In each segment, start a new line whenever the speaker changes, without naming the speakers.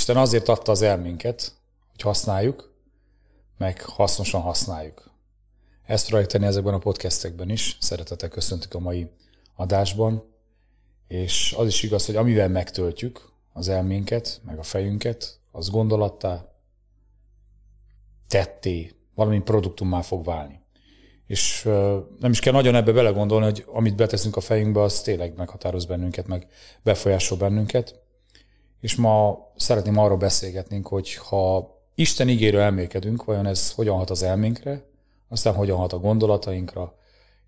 Isten azért adta az elménket, hogy használjuk, meg hasznosan használjuk. Ezt rajtani ezekben a podcastekben is. Szeretettel köszöntük a mai adásban. És az is igaz, hogy amivel megtöltjük az elménket, meg a fejünket, az gondolattá, tetté, valami produktummá fog válni. És nem is kell nagyon ebbe belegondolni, hogy amit beteszünk a fejünkbe, az tényleg meghatároz bennünket, meg befolyásol bennünket. És ma szeretném arról beszélgetni, hogy ha Isten ígérő elmékedünk, vajon ez hogyan hat az elménkre, aztán hogyan hat a gondolatainkra,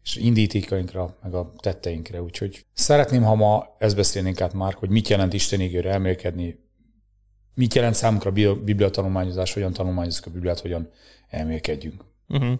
és indítékainkra, meg a tetteinkre. Úgyhogy szeretném, ha ma ezt beszélnénk át már, hogy mit jelent Isten ígérő elmélkedni, mit jelent számunkra a Biblia tanulmányozás, hogyan tanulmányozzuk a Bibliát, hogyan elmélkedjünk. Uh-huh.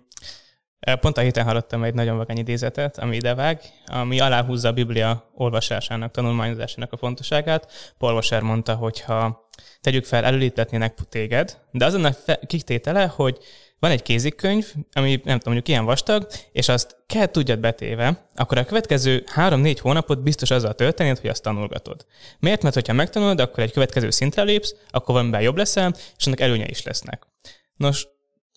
Pont a héten hallottam egy nagyon vagány idézetet, ami idevág, ami aláhúzza a Biblia olvasásának, tanulmányozásának a fontosságát. Paul mondta, hogy ha tegyük fel, előlítetnének téged, de azon a kitétele, hogy van egy kézikönyv, ami nem tudom, mondjuk ilyen vastag, és azt kell tudjad betéve, akkor a következő három-négy hónapot biztos azzal töltenéd, hogy azt tanulgatod. Miért? Mert hogyha megtanulod, akkor egy következő szintre lépsz, akkor valamiben jobb leszel, és annak előnye is lesznek. Nos,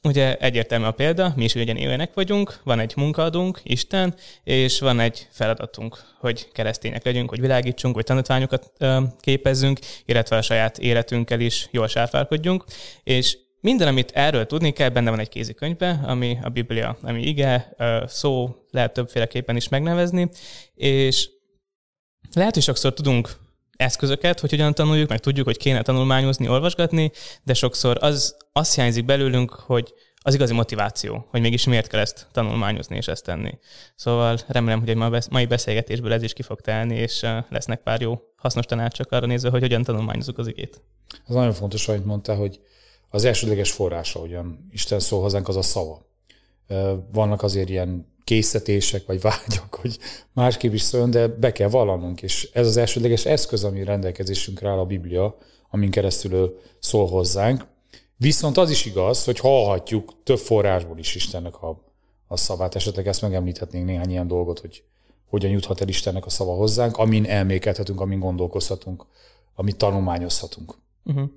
Ugye egyértelmű a példa, mi is ugyan élőnek vagyunk, van egy munkaadunk, Isten, és van egy feladatunk, hogy keresztények legyünk, hogy világítsunk, hogy tanítványokat ö, képezzünk, illetve a saját életünkkel is jól sárfálkodjunk, és minden, amit erről tudni kell, benne van egy kézikönyvbe, ami a Biblia, ami ige, szó lehet többféleképpen is megnevezni, és lehet, hogy sokszor tudunk eszközöket, hogy hogyan tanuljuk, meg tudjuk, hogy kéne tanulmányozni, olvasgatni, de sokszor az, az hiányzik belőlünk, hogy az igazi motiváció, hogy mégis miért kell ezt tanulmányozni és ezt tenni. Szóval remélem, hogy egy mai beszélgetésből ez is ki fog telni, és lesznek pár jó hasznos tanácsok arra nézve, hogy hogyan tanulmányozunk az igét.
Ez nagyon fontos, amit mondta, hogy az elsődleges forrása, ugyan Isten szól hozzánk, az a szava. Vannak azért ilyen készítések, vagy vágyak, hogy másképp is szóljon, de be kell vallanunk, és ez az elsődleges eszköz, ami rendelkezésünkre áll a Biblia, amin keresztül szól hozzánk. Viszont az is igaz, hogy hallhatjuk több forrásból is Istennek a, a szavát. Esetleg ezt megemlíthetnénk néhány ilyen dolgot, hogy hogyan juthat el Istennek a szava hozzánk, amin elmékedhetünk, amin gondolkozhatunk, amit tanulmányozhatunk. Uh-huh.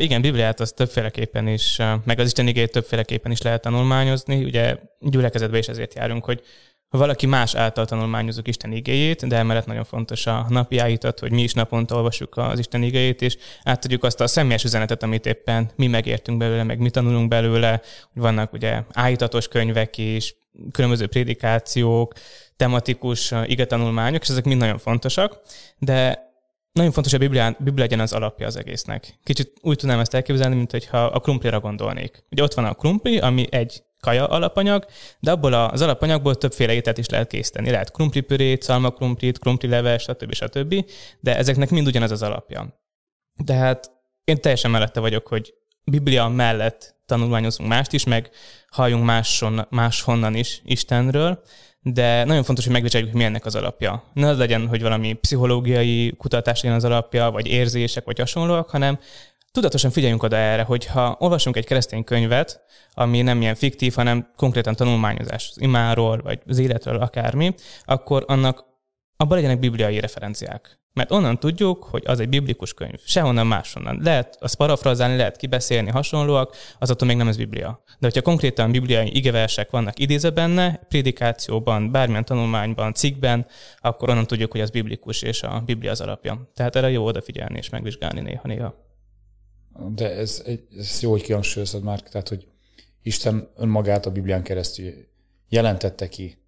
Igen, Bibliát az többféleképpen is, meg az Isten igét többféleképpen is lehet tanulmányozni. Ugye gyülekezetben is ezért járunk, hogy ha valaki más által tanulmányozunk Isten igéjét, de emellett nagyon fontos a napi állítat, hogy mi is naponta olvassuk az Isten igéjét, és átadjuk azt a személyes üzenetet, amit éppen mi megértünk belőle, meg mi tanulunk belőle. Vannak ugye állítatos könyvek is, különböző prédikációk, tematikus igetanulmányok, és ezek mind nagyon fontosak, de nagyon fontos, hogy a Biblia, Biblia legyen az alapja az egésznek. Kicsit úgy tudnám ezt elképzelni, mint hogyha a krumplira gondolnék. Ugye ott van a krumpli, ami egy kaja alapanyag, de abból az alapanyagból többféle ételt is lehet készíteni. Lehet krumplipürét, szalmakrumplit, krumplileves, stb. stb. De ezeknek mind ugyanaz az alapja. Tehát én teljesen mellette vagyok, hogy Biblia mellett tanulmányozunk mást is, meg halljunk máson, máshonnan is Istenről, de nagyon fontos, hogy megvizsgáljuk, hogy mi ennek az alapja. Ne az legyen, hogy valami pszichológiai kutatás legyen az alapja, vagy érzések, vagy hasonlóak, hanem tudatosan figyeljünk oda erre, hogy ha olvasunk egy keresztény könyvet, ami nem ilyen fiktív, hanem konkrétan tanulmányozás az imáról, vagy az életről, akármi, akkor annak abban legyenek bibliai referenciák. Mert onnan tudjuk, hogy az egy biblikus könyv. Sehonnan máshonnan. Lehet azt parafrazálni, lehet kibeszélni hasonlóak, az attól még nem ez Biblia. De hogyha konkrétan bibliai igeversek vannak idézve benne, prédikációban, bármilyen tanulmányban, cikkben, akkor onnan tudjuk, hogy az biblikus és a Biblia az alapja. Tehát erre jó odafigyelni és megvizsgálni néha-néha.
De ez, ez jó, hogy kihangsúlyozod már, tehát, hogy Isten önmagát a Biblián keresztül jelentette ki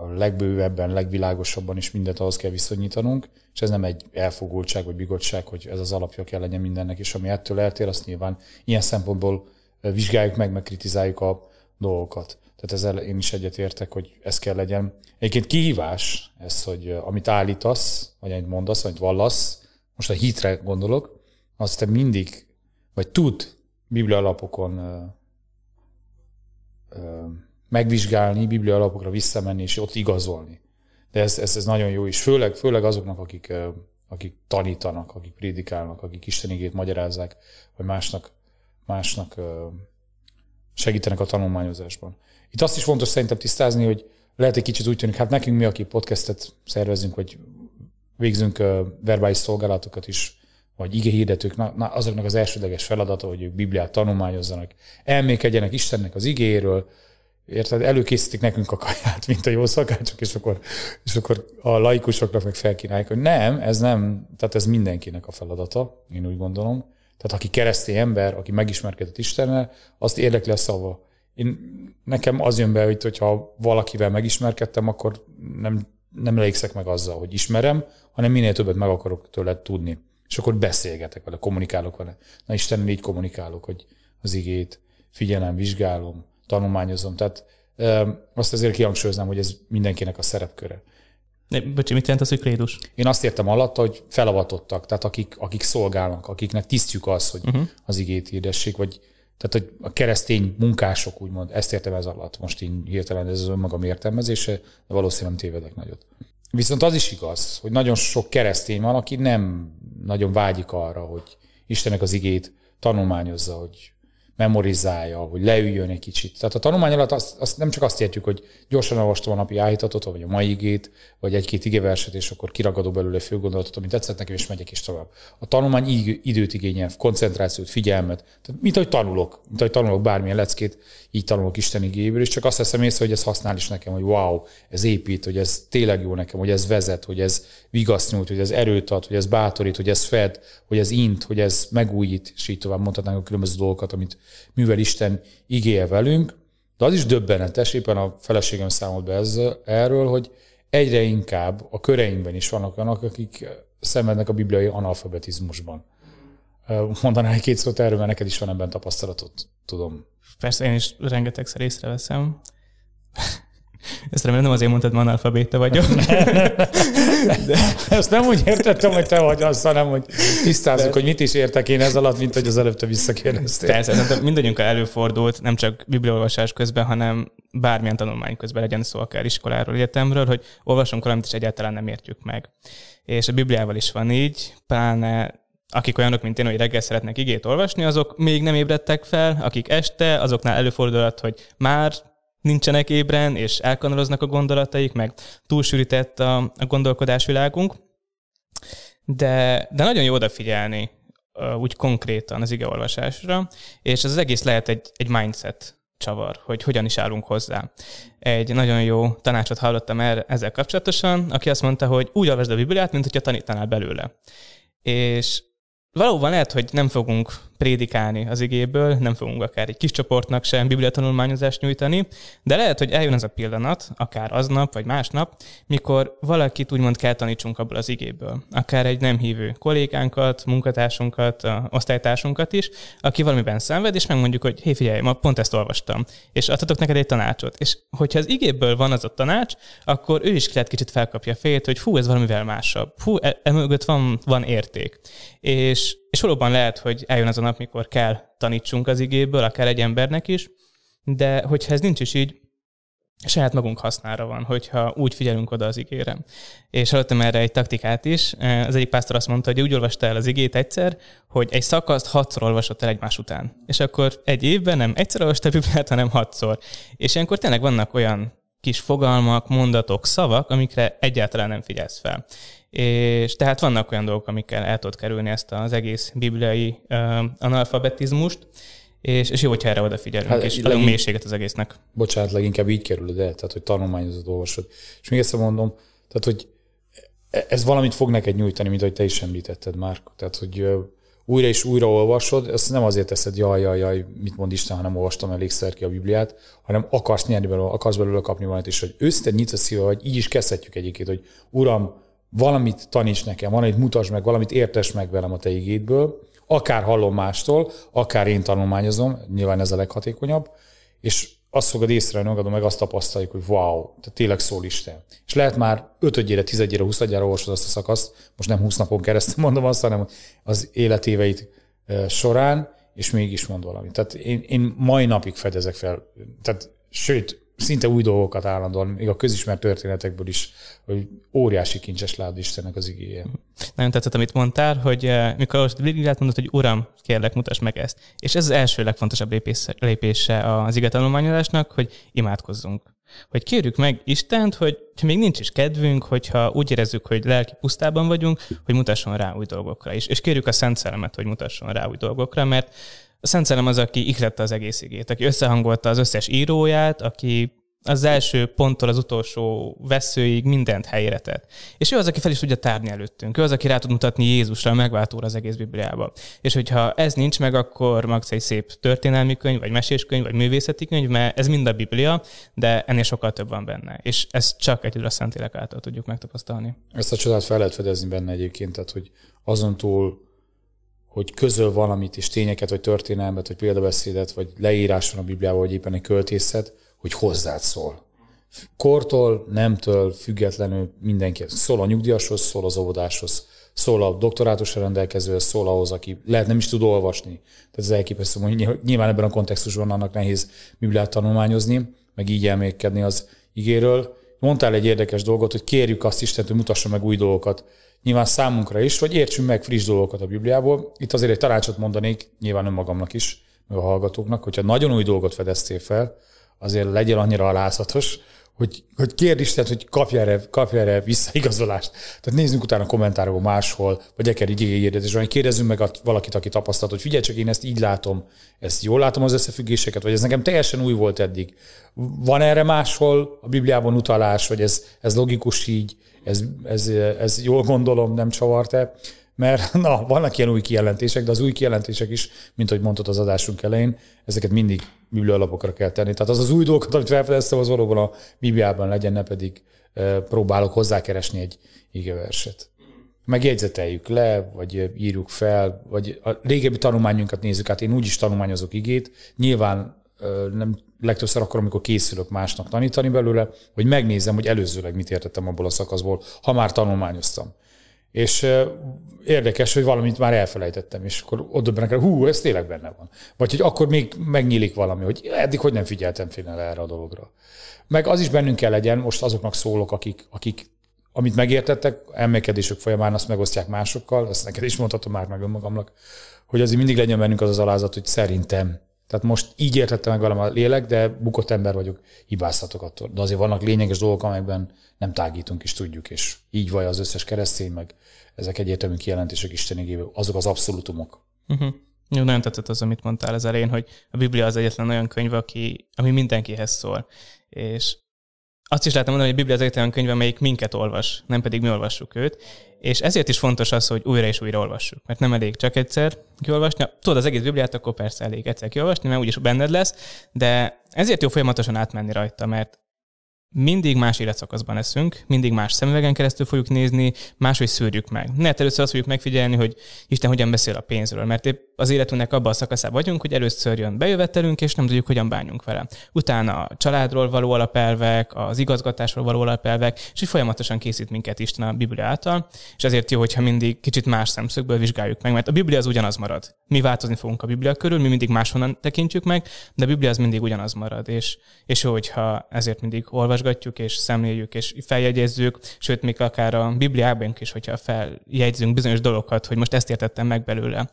a legbővebben, legvilágosabban is mindent ahhoz kell viszonyítanunk, és ez nem egy elfogultság vagy bigottság, hogy ez az alapja kell legyen mindennek, és ami ettől eltér, azt nyilván ilyen szempontból vizsgáljuk meg, meg kritizáljuk a dolgokat. Tehát ezzel én is egyetértek, hogy ez kell legyen. Egyébként kihívás ez, hogy amit állítasz, vagy amit mondasz, vagy vallasz, most a hitre gondolok, azt te mindig, vagy tud biblia alapokon megvizsgálni, biblia alapokra visszamenni, és ott igazolni. De ez, ez, ez nagyon jó is, főleg, főleg azoknak, akik, akik tanítanak, akik prédikálnak, akik Istenigét magyarázzák, vagy másnak, másnak segítenek a tanulmányozásban. Itt azt is fontos szerintem tisztázni, hogy lehet egy kicsit úgy tűnik, hát nekünk mi, aki podcastet szervezünk, vagy végzünk verbális szolgálatokat is vagy igéhirdetők, na, na, azoknak az elsődleges feladata, hogy ők Bibliát tanulmányozzanak, elmékedjenek Istennek az igéről, érted, előkészítik nekünk a kaját, mint a jó szakácsok, és akkor, és akkor a laikusoknak meg felkínálják, hogy nem, ez nem, tehát ez mindenkinek a feladata, én úgy gondolom. Tehát aki keresztény ember, aki megismerkedett Istennel, azt érdekli a szava. Én, nekem az jön be, hogy hogyha valakivel megismerkedtem, akkor nem, nem elégszek meg azzal, hogy ismerem, hanem minél többet meg akarok tőle tudni. És akkor beszélgetek vele, kommunikálok vele. Na Isten, így kommunikálok, hogy az igét figyelem, vizsgálom, tanulmányozom. Tehát azt azért kihangsúlyoznám, hogy ez mindenkinek a szerepköre.
Bocsi, mit jelent az, hogy krédus?
Én azt értem alatta, hogy felavatottak, tehát akik, akik szolgálnak, akiknek tisztjük az, hogy uh-huh. az igét hirdessék, vagy tehát hogy a keresztény munkások, úgymond, ezt értem ez alatt. Most én hirtelen ez az önmagam értelmezése, de valószínűleg nem tévedek nagyot. Viszont az is igaz, hogy nagyon sok keresztény van, aki nem nagyon vágyik arra, hogy Istennek az igét tanulmányozza, hogy memorizálja, hogy leüljön egy kicsit. Tehát a tanulmány alatt azt, azt nem csak azt értjük, hogy gyorsan olvastam a napi állítatot, vagy a mai igét, vagy egy-két igeverset, és akkor kiragadok belőle főgondolatot, amit tetszett nekem, és megyek is tovább. A tanulmány időt igényel, koncentrációt, figyelmet. Tehát, mint ahogy tanulok, mint ahogy tanulok bármilyen leckét, így tanulok Isten igéből, és csak azt veszem észre, hogy ez használ is nekem, hogy wow, ez épít, hogy ez tényleg jó nekem, hogy ez vezet, hogy ez vigaszt nyújt, hogy ez erőt ad, hogy ez bátorít, hogy ez fed, hogy ez int, hogy ez megújít, és így tovább mondhatnánk a különböző dolgokat, amit művel Isten igéje velünk. De az is döbbenetes, éppen a feleségem számolt be ezzel, erről, hogy egyre inkább a köreinkben is vannak olyanok, akik szenvednek a bibliai analfabetizmusban. Mondanál egy két szót erről, mert neked is van ebben tapasztalatot, tudom.
Persze, én is rengetegszer észreveszem. Ezt remélem nem azért mondtad, hogy analfabéta vagyok.
De... Ezt nem úgy értettem, hogy te vagy az, hanem hogy tisztázzuk, de... hogy mit is értek én ez alatt, mint hogy az előtte visszakérdeztél.
Persze, mindannyiunkkal előfordult, nem csak bibliaolvasás közben, hanem bármilyen tanulmány közben legyen szó akár iskoláról, egyetemről, hogy olvasunk valamit, és egyáltalán nem értjük meg. És a Bibliával is van így, pláne akik olyanok, mint én, hogy reggel szeretnek igét olvasni, azok még nem ébredtek fel, akik este, azoknál előfordulhat, hogy már nincsenek ébren, és elkanaroznak a gondolataik, meg túlsűrített a, a gondolkodásvilágunk. De, de nagyon jó odafigyelni úgy konkrétan az igeolvasásra, és ez az egész lehet egy, egy mindset csavar, hogy hogyan is állunk hozzá. Egy nagyon jó tanácsot hallottam erre, ezzel kapcsolatosan, aki azt mondta, hogy úgy olvasd a Bibliát, mint hogyha tanítanál belőle. És valóban lehet, hogy nem fogunk prédikálni az igéből, nem fogunk akár egy kis csoportnak sem bibliatanulmányozást nyújtani, de lehet, hogy eljön az a pillanat, akár aznap vagy másnap, mikor valakit úgymond kell tanítsunk abból az igéből. Akár egy nem hívő kollégánkat, munkatársunkat, osztálytársunkat is, aki valamiben szenved, és megmondjuk, hogy hé, figyelj, ma pont ezt olvastam, és adhatok neked egy tanácsot. És hogyha az igéből van az a tanács, akkor ő is lehet kicsit felkapja fejét, hogy fú, ez valamivel másabb. Fú, emögött e van, van érték. És és valóban lehet, hogy eljön az a nap, mikor kell tanítsunk az igéből, akár egy embernek is, de hogyha ez nincs is így, saját magunk hasznára van, hogyha úgy figyelünk oda az igére. És hallottam erre egy taktikát is. Az egyik pásztor azt mondta, hogy úgy olvasta el az igét egyszer, hogy egy szakaszt hatszor olvasott el egymás után. És akkor egy évben nem egyszer olvasta a Bibliát, hanem hatszor. És ilyenkor tényleg vannak olyan kis fogalmak, mondatok, szavak, amikre egyáltalán nem figyelsz fel. És tehát vannak olyan dolgok, amikkel el tudod kerülni ezt az egész bibliai uh, analfabetizmust, és, és jó, hogyha erre odafigyelünk, hát, és legink, mélységet az egésznek.
Bocsánat, leginkább így kerülöd el, tehát hogy tanulmányozod, olvasod. És még egyszer mondom, tehát hogy ez valamit fog neked nyújtani, mint ahogy te is említetted már. Tehát, hogy újra és újra olvasod, ezt nem azért teszed, jaj, jaj, jaj, mit mond Isten, hanem olvastam elégszer ki a Bibliát, hanem akarsz nyerni belőle, akarsz belőle kapni valamit, és hogy őszintén nyitsz a szíve, hogy így is kezdhetjük egyébként, hogy Uram, valamit taníts nekem, valamit mutasd meg, valamit értes meg velem a te igédből, akár hallom mástól, akár én tanulmányozom, nyilván ez a leghatékonyabb, és azt fogod észrevenni magadon, meg azt tapasztaljuk, hogy wow, tehát tényleg szól Isten. És lehet már ötödjére, tizedjére, huszadjára olvasod azt a szakaszt, most nem húsz napon keresztül mondom azt, hanem az életéveit során, és mégis mond valamit. Tehát én, én mai napig fedezek fel, tehát sőt, szinte új dolgokat állandóan, még a közismert történetekből is, hogy óriási kincses lád Istennek az igéje.
Nagyon tetszett, amit mondtál, hogy eh, mikor a Bibliát mondod, hogy Uram, kérlek, mutasd meg ezt. És ez az első legfontosabb lépés, lépése az ige hogy imádkozzunk. Hogy kérjük meg Istent, hogy ha még nincs is kedvünk, hogyha úgy érezzük, hogy lelki pusztában vagyunk, hogy mutasson rá új dolgokra is. És kérjük a Szent Szellemet, hogy mutasson rá új dolgokra, mert a Szent Szellem az, aki ihlette az egész igét, aki összehangolta az összes íróját, aki az első ponttól az utolsó veszőig mindent helyre tett. És ő az, aki fel is tudja tárni előttünk. Ő az, aki rá tud mutatni Jézusra, a megváltóra az egész Bibliába. És hogyha ez nincs meg, akkor max egy szép történelmi könyv, vagy meséskönyv, vagy művészeti könyv, mert ez mind a Biblia, de ennél sokkal több van benne. És ezt csak egyedül a Szentélek által tudjuk megtapasztalni.
Ezt a csodát fel lehet fedezni benne egyébként, tehát hogy azon túl, hogy közöl valamit és tényeket, vagy történelmet, vagy példabeszédet, vagy leírás van a Bibliában, vagy éppen egy költészet, hogy hozzád szól. Kortól, nemtől, függetlenül mindenki. Szól a nyugdíjashoz, szól az óvodáshoz, szól a doktorátusra rendelkezőhez, szól ahhoz, aki lehet nem is tud olvasni. Tehát ez elképesztő, hogy nyilván ebben a kontextusban annak nehéz Bibliát tanulmányozni, meg így elmékedni az igéről. Mondtál egy érdekes dolgot, hogy kérjük azt Isten, hogy mutassa meg új dolgokat. Nyilván számunkra is, vagy értsünk meg friss dolgokat a Bibliából. Itt azért egy tanácsot mondanék, nyilván önmagamnak is, meg a hallgatóknak, hogyha nagyon új dolgot fedeztél fel, azért legyen annyira alázatos, hogy, hogy kérd Isten, hogy kapja erre, kapja erre visszaigazolást. Tehát nézzünk utána kommentárokban máshol, vagy akár így és hogy kérdezzünk meg valakit, aki tapasztalt, hogy figyelj csak, én ezt így látom, ezt jól látom az összefüggéseket, vagy ez nekem teljesen új volt eddig. Van erre máshol a Bibliában utalás, vagy ez, ez logikus így, ez, ez, ez jól gondolom, nem csavart-e? Mert na, vannak ilyen új kijelentések, de az új kijelentések is, mint ahogy mondtad az adásunk elején, ezeket mindig biblialapokra kell tenni. Tehát az az új dolgokat, amit felfedeztem, az valóban a Bibliában legyen, ne pedig próbálok hozzákeresni egy igeverset. Megjegyzeteljük le, vagy írjuk fel, vagy a régebbi tanulmányunkat nézzük hát Én úgy is tanulmányozok igét. Nyilván nem legtöbbször akkor, amikor készülök másnak tanítani belőle, hogy megnézem, hogy előzőleg mit értettem abból a szakaszból, ha már tanulmányoztam. És érdekes, hogy valamit már elfelejtettem, és akkor oda benne hú, ez tényleg benne van. Vagy hogy akkor még megnyílik valami, hogy eddig hogy nem figyeltem fél erre a dologra. Meg az is bennünk kell legyen, most azoknak szólok, akik, akik amit megértettek, emelkedésük folyamán azt megosztják másokkal, azt neked is mondhatom már meg önmagamnak, hogy azért mindig legyen bennünk az az alázat, hogy szerintem. Tehát most így értettem meg velem a lélek, de bukott ember vagyok, hibázhatok attól. De azért vannak lényeges dolgok, amelyekben nem tágítunk is tudjuk, és így vagy az összes keresztény, meg ezek egyértelmű kijelentések Isten igéből, azok az abszolútumok.
Uh-huh. Jó, nagyon tetszett az, amit mondtál az elején, hogy a Biblia az egyetlen olyan könyv, aki, ami mindenkihez szól. És azt is lehetne mondani, hogy a Biblia az egyetlen könyv, amelyik minket olvas, nem pedig mi olvassuk őt. És ezért is fontos az, hogy újra és újra olvassuk. Mert nem elég csak egyszer kiolvasni. Tudod az egész Bibliát, akkor persze elég egyszer kiolvasni, mert úgyis benned lesz. De ezért jó folyamatosan átmenni rajta, mert mindig más életszakaszban leszünk, mindig más szemüvegen keresztül fogjuk nézni, máshogy szűrjük meg. Ne először azt fogjuk megfigyelni, hogy Isten hogyan beszél a pénzről, mert épp az életünknek abban a szakaszában vagyunk, hogy először jön bejövetelünk, és nem tudjuk, hogyan bánjunk vele. Utána a családról való alapelvek, az igazgatásról való alapelvek, és így folyamatosan készít minket Isten a Biblia által, és ezért jó, hogyha mindig kicsit más szemszögből vizsgáljuk meg, mert a Biblia az ugyanaz marad. Mi változni fogunk a Biblia körül, mi mindig máshonnan tekintjük meg, de a Biblia az mindig ugyanaz marad, és, és jó, hogyha ezért mindig olvasgatjuk, és szemléljük, és feljegyezzük, sőt, még akár a Bibliában is, hogyha feljegyzünk bizonyos dolgokat, hogy most ezt értettem meg belőle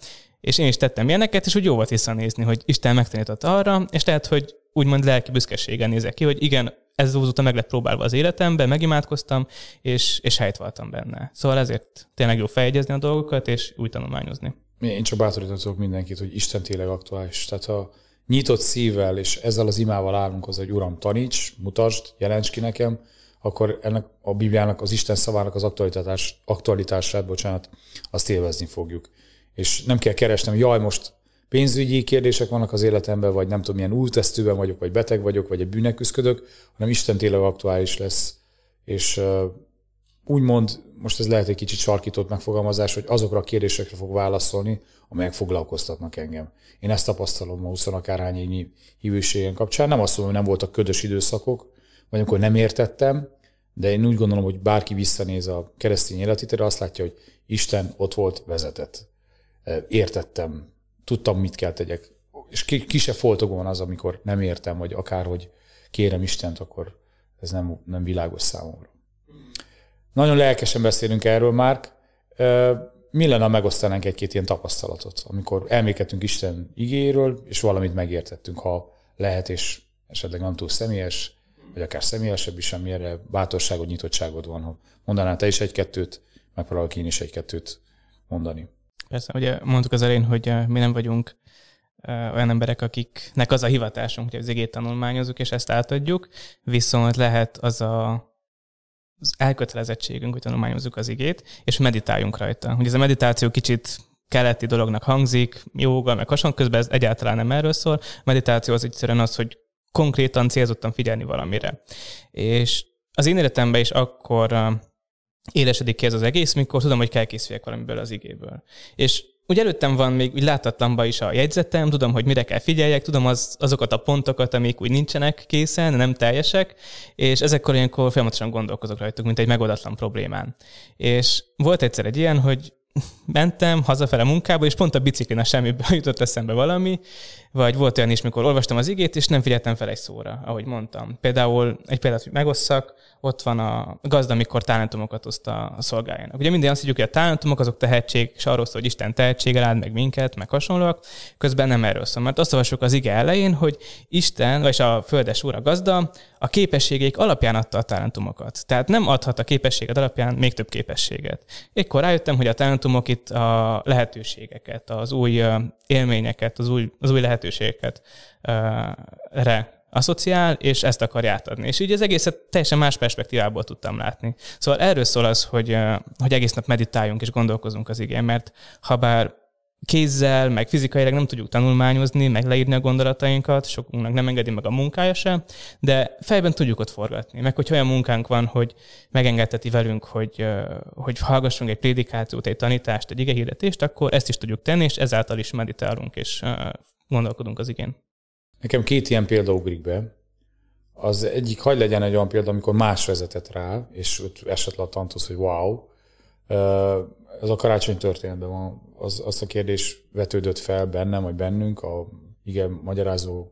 és én is tettem ilyeneket, és úgy jó volt visszanézni, hogy Isten megtanított arra, és lehet, hogy úgymond lelki büszkeséggel nézek ki, hogy igen, ez azóta meg lett próbálva az életemben, megimádkoztam, és, és helyt voltam benne. Szóval ezért tényleg jó fejegyezni a dolgokat, és úgy tanulmányozni.
Én csak bátorítatok mindenkit, hogy Isten tényleg aktuális. Tehát ha nyitott szívvel és ezzel az imával állunk az, hogy Uram, taníts, mutasd, jelents ki nekem, akkor ennek a Bibliának, az Isten szavának az aktualitás, aktualitását, bocsánat, azt élvezni fogjuk és nem kell keresnem, jaj, most pénzügyi kérdések vannak az életemben, vagy nem tudom, milyen útesztőben vagyok, vagy beteg vagyok, vagy egy bűnek küzdök, hanem Isten tényleg aktuális lesz. És úgymond, most ez lehet egy kicsit sarkított megfogalmazás, hogy azokra a kérdésekre fog válaszolni, amelyek foglalkoztatnak engem. Én ezt tapasztalom a 20 akárhányi hívőségen kapcsán. Nem azt mondom, hogy nem voltak ködös időszakok, vagy amikor nem értettem, de én úgy gondolom, hogy bárki visszanéz a keresztény életítére, azt látja, hogy Isten ott volt, vezetett értettem, tudtam, mit kell tegyek. És ki, ki se foltogóan az, amikor nem értem, vagy akárhogy kérem Istent, akkor ez nem, nem világos számomra. Nagyon lelkesen beszélünk erről, Márk. Mi lenne, ha megosztanánk egy-két ilyen tapasztalatot, amikor elmékedtünk Isten igéről, és valamit megértettünk, ha lehet, és esetleg nem túl személyes, vagy akár személyesebb is, amire bátorságod, nyitottságod van. mondanál te is egy-kettőt, megpróbálok én is egy-kettőt mondani.
Persze, ugye mondtuk az elején, hogy mi nem vagyunk olyan emberek, akiknek az a hivatásunk, hogy az igét tanulmányozunk, és ezt átadjuk, viszont lehet az a az elkötelezettségünk, hogy tanulmányozzuk az igét, és meditáljunk rajta. Ugye ez a meditáció kicsit keleti dolognak hangzik, jóga, meg hasonló, közben ez egyáltalán nem erről szól. A meditáció az egyszerűen az, hogy konkrétan, célzottan figyelni valamire. És az én életemben is akkor élesedik ki ez az egész, mikor tudom, hogy kell készüljek valamiből az igéből. És úgy előttem van még úgy látatlanba is a jegyzetem, tudom, hogy mire kell figyeljek, tudom az, azokat a pontokat, amik úgy nincsenek készen, nem teljesek, és ezekkor ilyenkor folyamatosan gondolkozok rajtuk, mint egy megoldatlan problémán. És volt egyszer egy ilyen, hogy mentem hazafele munkába, és pont a biciklin a semmiből jutott eszembe valami, vagy volt olyan is, mikor olvastam az igét, és nem figyeltem fel egy szóra, ahogy mondtam. Például egy példát, hogy megosszak, ott van a gazda, amikor talentumokat oszt a szolgájának. Ugye minden azt higgyük, hogy a talentumok azok tehetség, és arról szól, hogy Isten tehetsége rád, meg minket, meg hasonlóak, közben nem erről szól. Mert azt olvassuk az ige elején, hogy Isten, vagy a földes úr a gazda, a képességeik alapján adta a talentumokat. Tehát nem adhat a képességed alapján még több képességet. Ekkor rájöttem, hogy a talentumok itt a lehetőségeket, az új élményeket, az új, az új lehetőségeket re asszociál, és ezt akarja átadni. És így az egészet teljesen más perspektívából tudtam látni. Szóval erről szól az, hogy, hogy egész nap meditáljunk és gondolkozunk az igén, mert ha bár kézzel, meg fizikailag nem tudjuk tanulmányozni, meg leírni a gondolatainkat, sokunknak nem engedi meg a munkája se, de fejben tudjuk ott forgatni. Meg hogy olyan munkánk van, hogy megengedheti velünk, hogy, hogy hallgassunk egy prédikációt, egy tanítást, egy igehirdetést, akkor ezt is tudjuk tenni, és ezáltal is meditálunk, és gondolkodunk az igén.
Nekem két ilyen példa ugrik be. Az egyik, hagy legyen egy olyan példa, amikor más vezetett rá, és esett a tantusz, hogy wow. Ez a karácsony történetben van. Az, azt a kérdés vetődött fel bennem, vagy bennünk, a igen, magyarázó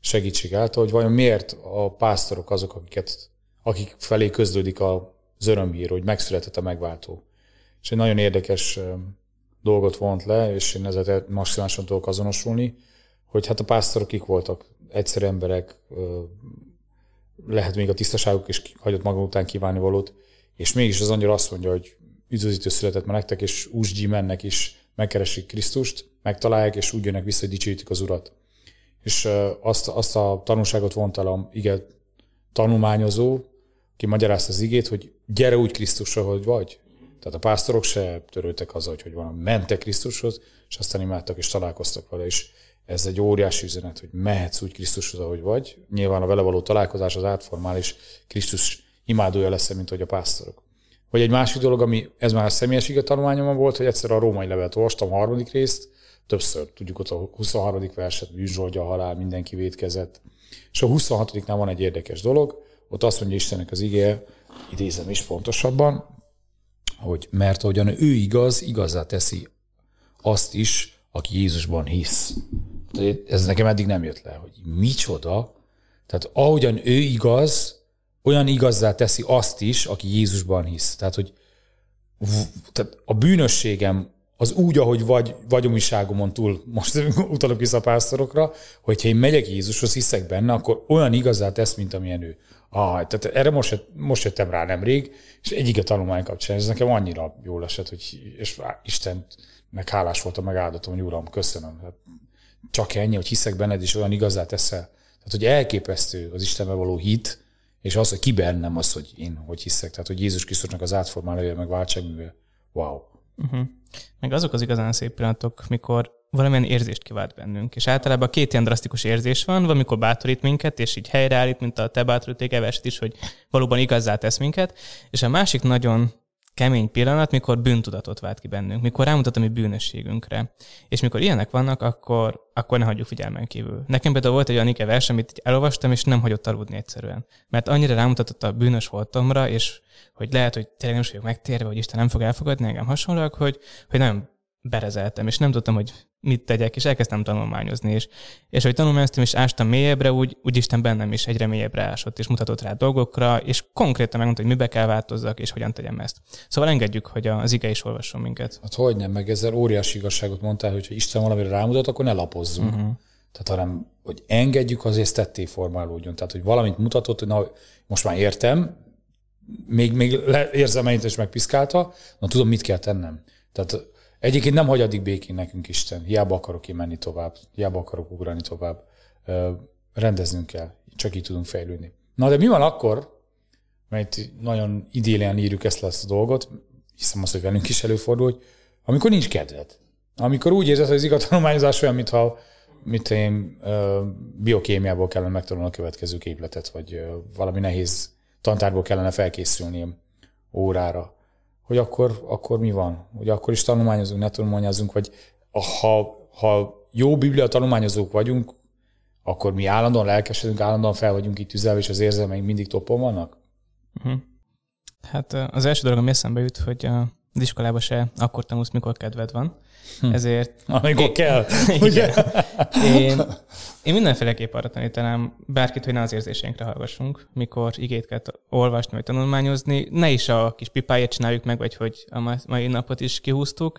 segítség által, hogy vajon miért a pásztorok azok, akiket, akik felé közlődik a örömhír, hogy megszületett a megváltó. És egy nagyon érdekes dolgot vont le, és én ezzel maximálisan tudok azonosulni, hogy hát a pásztorok kik voltak, egyszerű emberek, lehet még a tisztaságuk is hagyott maga után kívánni valót, és mégis az angyal azt mondja, hogy üdvözítő született nektek, és úsgyi mennek is, megkeresik Krisztust, megtalálják, és úgy jönnek vissza, hogy dicsőítik az Urat. És azt, azt a tanulságot vont el a ige tanulmányozó, ki magyarázta az igét, hogy gyere úgy Krisztusra, hogy vagy. Tehát a pásztorok se törődtek azzal, hogy, hogy van, mentek Krisztushoz, és aztán imádtak és találkoztak vele, és ez egy óriási üzenet, hogy mehetsz úgy Krisztushoz, ahogy vagy. Nyilván a vele való találkozás az átformál, és Krisztus imádója lesz, mint hogy a pásztorok. Vagy egy másik dolog, ami ez már a személyes tanulmányom volt, hogy egyszer a római levelet olvastam, a harmadik részt, többször, tudjuk ott a 23. verset, bűzsolgya, halál, mindenki védkezett. És a 26-nál van egy érdekes dolog, ott azt mondja Istennek az igéje, idézem is pontosabban, hogy mert ahogyan ő igaz, igazá teszi azt is, aki Jézusban hisz. Ez nekem eddig nem jött le, hogy micsoda. Tehát ahogyan ő igaz, olyan igazzá teszi azt is, aki Jézusban hisz. Tehát, hogy tehát a bűnösségem az úgy, ahogy vagy, vagyomiságomon túl, most utalok vissza a pásztorokra, hogyha én megyek Jézushoz, hiszek benne, akkor olyan igazá tesz, mint amilyen ő. Ah, tehát erre most, most jöttem rá nemrég, és egyik a tanulmány kapcsán, ez nekem annyira jól esett, hogy és Istennek hálás voltam, megáldatom, hogy Uram, köszönöm. Hát csak ennyi, hogy hiszek benned, és olyan igazá teszel. Tehát, hogy elképesztő az Istenbe való hit, és az, hogy ki bennem az, hogy én hogy hiszek. Tehát, hogy Jézus Krisztusnak az átformálója, meg váltságműve. Wow. Uh-huh.
Meg azok az igazán szép pillanatok, mikor valamilyen érzést kivált bennünk. És általában két ilyen drasztikus érzés van, van, amikor bátorít minket, és így helyreállít, mint a te bátoríték is, hogy valóban igazzá tesz minket. És a másik nagyon kemény pillanat, mikor bűntudatot vált ki bennünk, mikor rámutat a mi bűnösségünkre. És mikor ilyenek vannak, akkor, akkor ne hagyjuk figyelmen kívül. Nekem például volt egy olyan ike vers, amit elolvastam, és nem hagyott aludni egyszerűen. Mert annyira rámutatott a bűnös voltomra, és hogy lehet, hogy tényleg nem vagyok megtérve, hogy Isten nem fog elfogadni engem hasonlóak, hogy, hogy nagyon berezeltem, és nem tudtam, hogy mit tegyek, és elkezdtem tanulmányozni, és, és hogy tanulmányoztam, és ástam mélyebbre, úgy, úgy Isten bennem is egyre mélyebbre ásott, és mutatott rá dolgokra, és konkrétan megmondta, hogy mibe kell változzak, és hogyan tegyem ezt. Szóval engedjük, hogy az ige is olvasson minket.
Hát hogy nem, meg ezzel óriási igazságot mondtál, hogy ha Isten valamire rámutat, akkor ne lapozzunk. Uh-huh. Tehát hanem, hogy engedjük, azért tetté formálódjon. Tehát, hogy valamit mutatott, hogy na, most már értem, még, még érzem és megpiszkálta, na tudom, mit kell tennem. Tehát egyébként nem hagy addig békén nekünk Isten. Hiába akarok én menni tovább, hiába akarok ugrani tovább. Rendeznünk kell, csak így tudunk fejlődni. Na de mi van akkor, mert nagyon idélián írjuk ezt le ezt a dolgot, hiszem azt, hogy velünk is előfordul, hogy amikor nincs kedved. Amikor úgy érzed, hogy az igatanulmányozás olyan, mintha mint én biokémiából kellene megtanulni a következő képletet, vagy valami nehéz tantárból kellene felkészülni órára, hogy akkor, akkor mi van? Hogy akkor is tanulmányozunk, ne tanulmányozunk, vagy ha, ha jó biblia tanulmányozók vagyunk, akkor mi állandóan lelkesedünk, állandóan fel vagyunk itt tüzelve, és az érzelmeink mindig topon vannak?
Uh-huh. Hát az első dolog, ami eszembe jut, hogy az iskolában se akkor tanulsz, mikor kedved van. Hm. Ezért...
Amikor én, kell, ugye?
Én, én mindenféleképp arra tanítanám bárkit, hogy ne az érzéseinkre hallgassunk, mikor igét kell olvasni vagy tanulmányozni. Ne is a kis pipáját csináljuk meg, vagy hogy a mai napot is kihúztuk,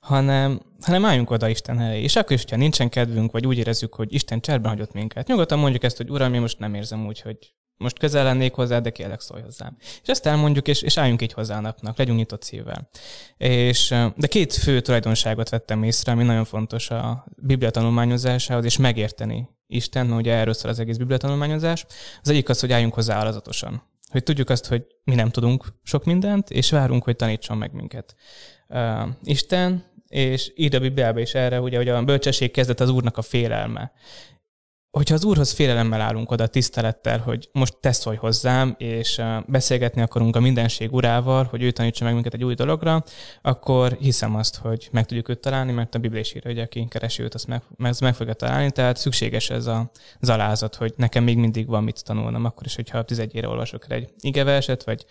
hanem, hanem álljunk oda Isten elé. És akkor is, hogyha nincsen kedvünk, vagy úgy érezzük, hogy Isten cserben hagyott minket. Nyugodtan mondjuk ezt, hogy Uram, én most nem érzem úgy, hogy most közel lennék hozzá, de kérlek szólj hozzám. És ezt elmondjuk, és, és álljunk így hozzá a napnak, legyünk nyitott szívvel. És, de két fő tulajdonságot vettem észre, ami nagyon fontos a Biblia tanulmányozásához, és megérteni Isten, mert ugye erről szól az egész Biblia tanulmányozás. Az egyik az, hogy álljunk hozzá alazatosan. Hogy tudjuk azt, hogy mi nem tudunk sok mindent, és várunk, hogy tanítson meg minket. Uh, Isten, és ír a Bibliába is erre, ugye, hogy a bölcsesség kezdet az Úrnak a félelme hogyha az Úrhoz félelemmel állunk oda tisztelettel, hogy most te szólj hozzám, és beszélgetni akarunk a mindenség urával, hogy ő tanítsa meg minket egy új dologra, akkor hiszem azt, hogy meg tudjuk őt találni, mert a Biblés írja, hogy aki keresi őt, azt meg, azt meg fogja találni, tehát szükséges ez a zalázat, hogy nekem még mindig van mit tanulnom, akkor is, hogyha 11 olvasok egy igeverset, vagy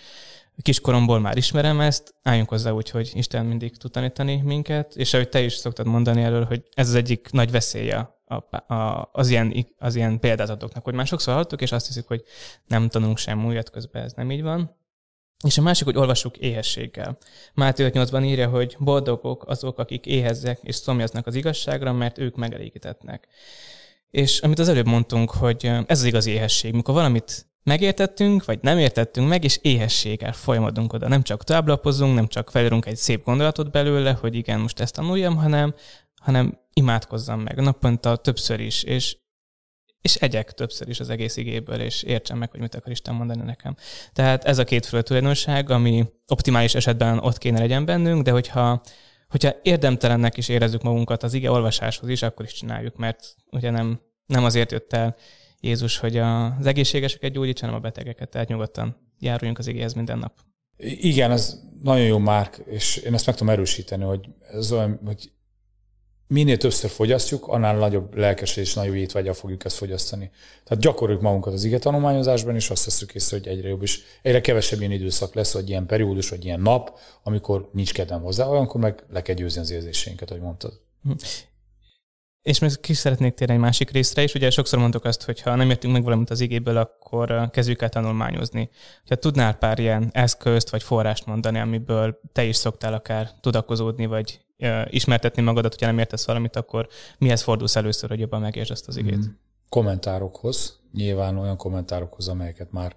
kiskoromból már ismerem ezt, álljunk hozzá úgy, hogy Isten mindig tud tanítani minket, és ahogy te is szoktad mondani erről, hogy ez az egyik nagy veszélye a, az, ilyen, az ilyen példázatoknak, hogy már sokszor hallottuk, és azt hiszik, hogy nem tanulunk sem újat, közben ez nem így van. És a másik, hogy olvassuk éhességgel. Máté 5.8-ban írja, hogy boldogok azok, akik éhezzek és szomjaznak az igazságra, mert ők megelégítetnek. És amit az előbb mondtunk, hogy ez az igazi éhesség, mikor valamit megértettünk, vagy nem értettünk meg, és éhességgel folyamodunk oda. Nem csak táblapozunk, nem csak felírunk egy szép gondolatot belőle, hogy igen, most ezt tanuljam, hanem, hanem imádkozzam meg naponta többször is, és, és egyek többször is az egész igéből, és értsem meg, hogy mit akar Isten mondani nekem. Tehát ez a két fő tulajdonság, ami optimális esetben ott kéne legyen bennünk, de hogyha, hogyha érdemtelennek is érezzük magunkat az ige olvasáshoz is, akkor is csináljuk, mert ugye nem, nem azért jött el Jézus, hogy az egészségeseket gyógyítsa, hanem a betegeket, tehát nyugodtan járuljunk az igéhez minden nap.
Igen, ez nagyon jó márk, és én ezt meg tudom erősíteni, hogy ez olyan, hogy minél többször fogyasztjuk, annál nagyobb lelkesedés, nagyobb étvágyal fogjuk ezt fogyasztani. Tehát gyakoroljuk magunkat az ige tanulmányozásban, és azt tesszük észre, hogy egyre jobb, és egyre kevesebb ilyen időszak lesz, vagy ilyen periódus, vagy ilyen nap, amikor nincs kedvem hozzá, olyankor meg le kell győzni az érzéseinket, ahogy mondtad. Hm.
És még ki szeretnék térni egy másik részre is. Ugye sokszor mondtuk azt, hogy ha nem értünk meg valamit az igéből, akkor kezdjük el tanulmányozni. Ha tudnál pár ilyen eszközt vagy forrást mondani, amiből te is szoktál akár tudakozódni, vagy ismertetni magadat, hogyha nem értesz valamit, akkor mihez fordulsz először, hogy jobban megértsd azt az igét? Mm.
Kommentárokhoz, nyilván olyan kommentárokhoz, amelyeket már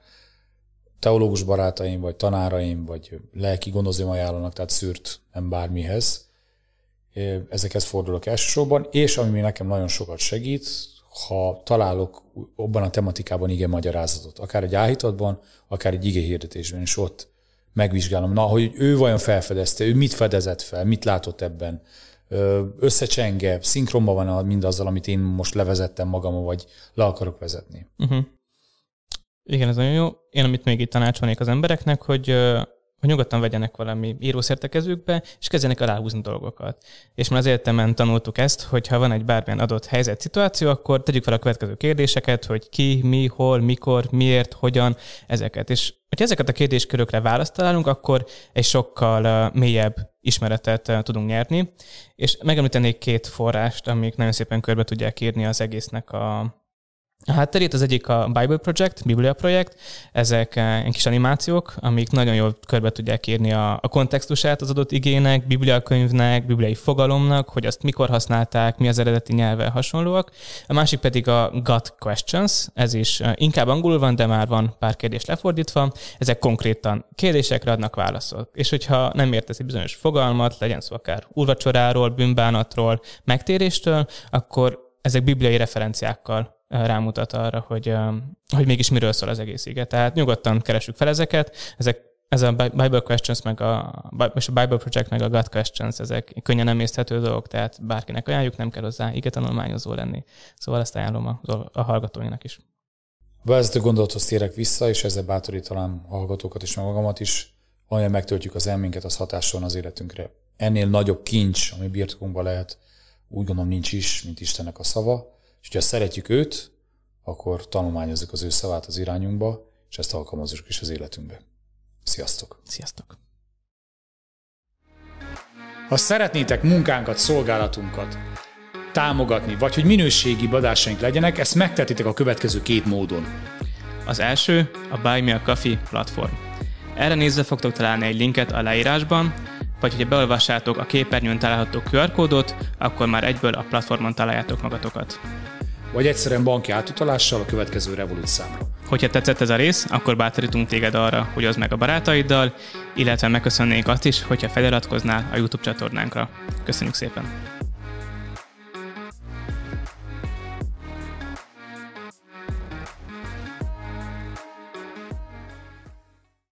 teológus barátaim, vagy tanáraim, vagy lelki gondozóim ajánlanak, tehát szűrt nem bármihez. Ezekhez fordulok elsősorban, és ami nekem nagyon sokat segít, ha találok abban a tematikában igen magyarázatot, akár egy áhítatban, akár egy ige hirdetésben, és ott megvizsgálom, na, hogy ő vajon felfedezte, ő mit fedezett fel, mit látott ebben, összecsenge, szinkronban van mindazzal, amit én most levezettem magam, vagy le akarok vezetni. Uh-huh.
Igen, ez nagyon jó. Én, amit még itt tanácsolnék az embereknek, hogy hogy nyugodtan vegyenek valami írószertekezőkbe, és kezdjenek aláhúzni dolgokat. És már az egyetemen tanultuk ezt, hogy ha van egy bármilyen adott helyzet, szituáció, akkor tegyük fel a következő kérdéseket, hogy ki, mi, hol, mikor, miért, hogyan, ezeket. És hogyha ezeket a kérdéskörökre választ találunk, akkor egy sokkal mélyebb ismeretet tudunk nyerni. És megemlítenék két forrást, amik nagyon szépen körbe tudják írni az egésznek a A hátterét az egyik a Bible Project, Biblia projekt, ezek eh, kis animációk, amik nagyon jól körbe tudják írni a, a kontextusát az adott igének, bibliakönyvnek, bibliai fogalomnak, hogy azt mikor használták, mi az eredeti nyelve hasonlóak. A másik pedig a God Questions, ez is eh, inkább angolul van, de már van pár kérdés lefordítva. Ezek konkrétan kérdésekre adnak válaszok. És hogyha nem értesz egy bizonyos fogalmat, legyen szó akár úrvacsoráról, bűnbánatról, megtéréstől, akkor ezek bibliai referenciákkal rámutat arra, hogy, hogy mégis miről szól az egész ige. Tehát nyugodtan keresünk fel ezeket, ezek ez a Bible Questions, meg a, és a Bible Project, meg a God Questions, ezek könnyen emészthető dolgok, tehát bárkinek ajánljuk, nem kell hozzá ige tanulmányozó lenni. Szóval ezt ajánlom a, a hallgatóinak is.
A vezető gondolathoz térek vissza, és ezzel bátorítanám a hallgatókat és magamat is, olyan megtöltjük az elménket, az hatáson az életünkre. Ennél nagyobb kincs, ami birtokunkban lehet, úgy gondolom nincs is, mint Istennek a szava, és ha szeretjük őt, akkor tanulmányozzuk az ő szavát az irányunkba, és ezt alkalmazzuk is az életünkbe. Sziasztok!
Sziasztok!
Ha szeretnétek munkánkat, szolgálatunkat támogatni, vagy hogy minőségi adásaink legyenek, ezt megtetitek a következő két módon.
Az első a Buy Me a Coffee platform. Erre nézve fogtok találni egy linket a leírásban, vagy hogyha beolvassátok a képernyőn található QR kódot, akkor már egyből a platformon találjátok magatokat.
Vagy egyszerűen banki átutalással a következő Revolut számra.
Hogyha tetszett ez a rész, akkor bátorítunk téged arra, hogy oszd meg a barátaiddal, illetve megköszönnénk azt is, hogyha feliratkoznál a YouTube csatornánkra. Köszönjük szépen!